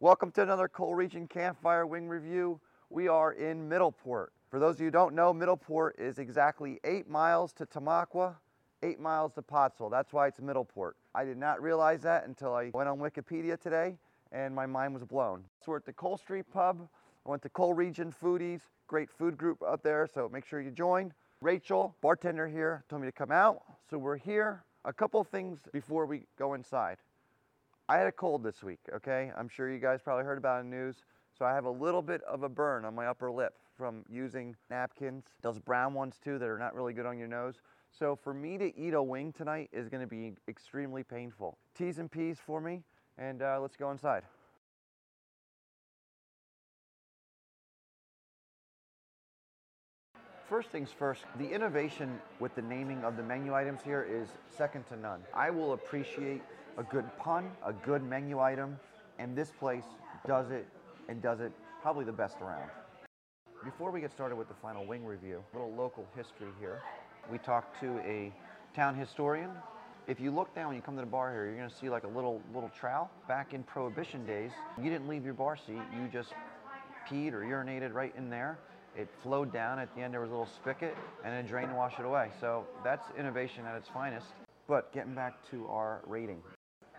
Welcome to another Coal Region Campfire Wing Review. We are in Middleport. For those of you who don't know, Middleport is exactly eight miles to Tamaqua, eight miles to Pottsville. That's why it's Middleport. I did not realize that until I went on Wikipedia today and my mind was blown. So we're at the Coal Street Pub. I went to Coal Region Foodies, great food group up there, so make sure you join. Rachel, bartender here, told me to come out. So we're here. A couple things before we go inside. I had a cold this week, okay? I'm sure you guys probably heard about it in the news. So I have a little bit of a burn on my upper lip from using napkins, those brown ones too that are not really good on your nose. So for me to eat a wing tonight is gonna be extremely painful. T's and P's for me, and uh, let's go inside. First things first, the innovation with the naming of the menu items here is second to none. I will appreciate a good pun, a good menu item, and this place does it and does it probably the best around. Before we get started with the final wing review, a little local history here. We talked to a town historian. If you look down when you come to the bar here, you're gonna see like a little little trowel. Back in Prohibition days, you didn't leave your bar seat, you just peed or urinated right in there. It flowed down. At the end, there was a little spigot and a drain to wash it away. So that's innovation at its finest. But getting back to our rating,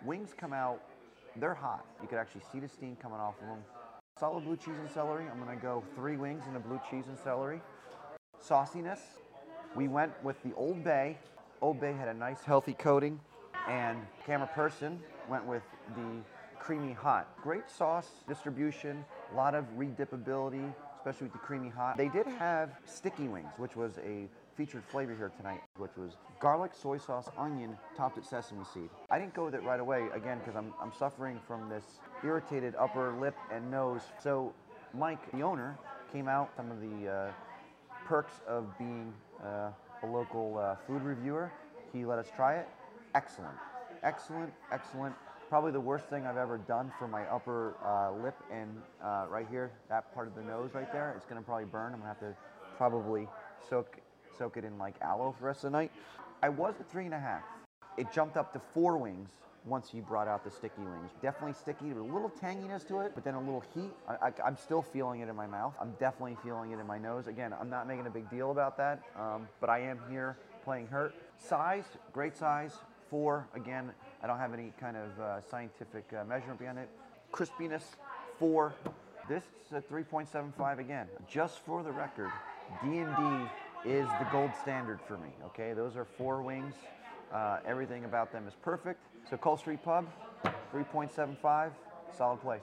wings come out, they're hot. You could actually see the steam coming off of them. Solid blue cheese and celery. I'm gonna go three wings and a blue cheese and celery. Sauciness. We went with the Old Bay. Old Bay had a nice healthy coating, and Camera Person went with the creamy hot. Great sauce distribution, a lot of redippability, especially with the creamy hot. They did have sticky wings, which was a featured flavor here tonight, which was garlic, soy sauce, onion, topped with sesame seed. I didn't go with it right away, again, because I'm, I'm suffering from this irritated upper lip and nose. So Mike, the owner, came out some of the uh, perks of being uh, a local uh, food reviewer. He let us try it. Excellent, excellent, excellent. Probably the worst thing I've ever done for my upper uh, lip and uh, right here, that part of the nose right there. It's gonna probably burn. I'm gonna have to probably soak soak it in like aloe for the rest of the night. I was at three and a half. It jumped up to four wings once you brought out the sticky wings. Definitely sticky, a little tanginess to it, but then a little heat. I, am still feeling it in my mouth. I'm definitely feeling it in my nose. Again, I'm not making a big deal about that, um, but I am here playing hurt. Size, great size. Four, again, I don't have any kind of uh, scientific uh, measurement behind it. Crispiness, four. This is a 3.75 again. Just for the record, D&D is the gold standard for me, okay? Those are four wings. Uh, everything about them is perfect. So Coal Street Pub, 3.75, solid place.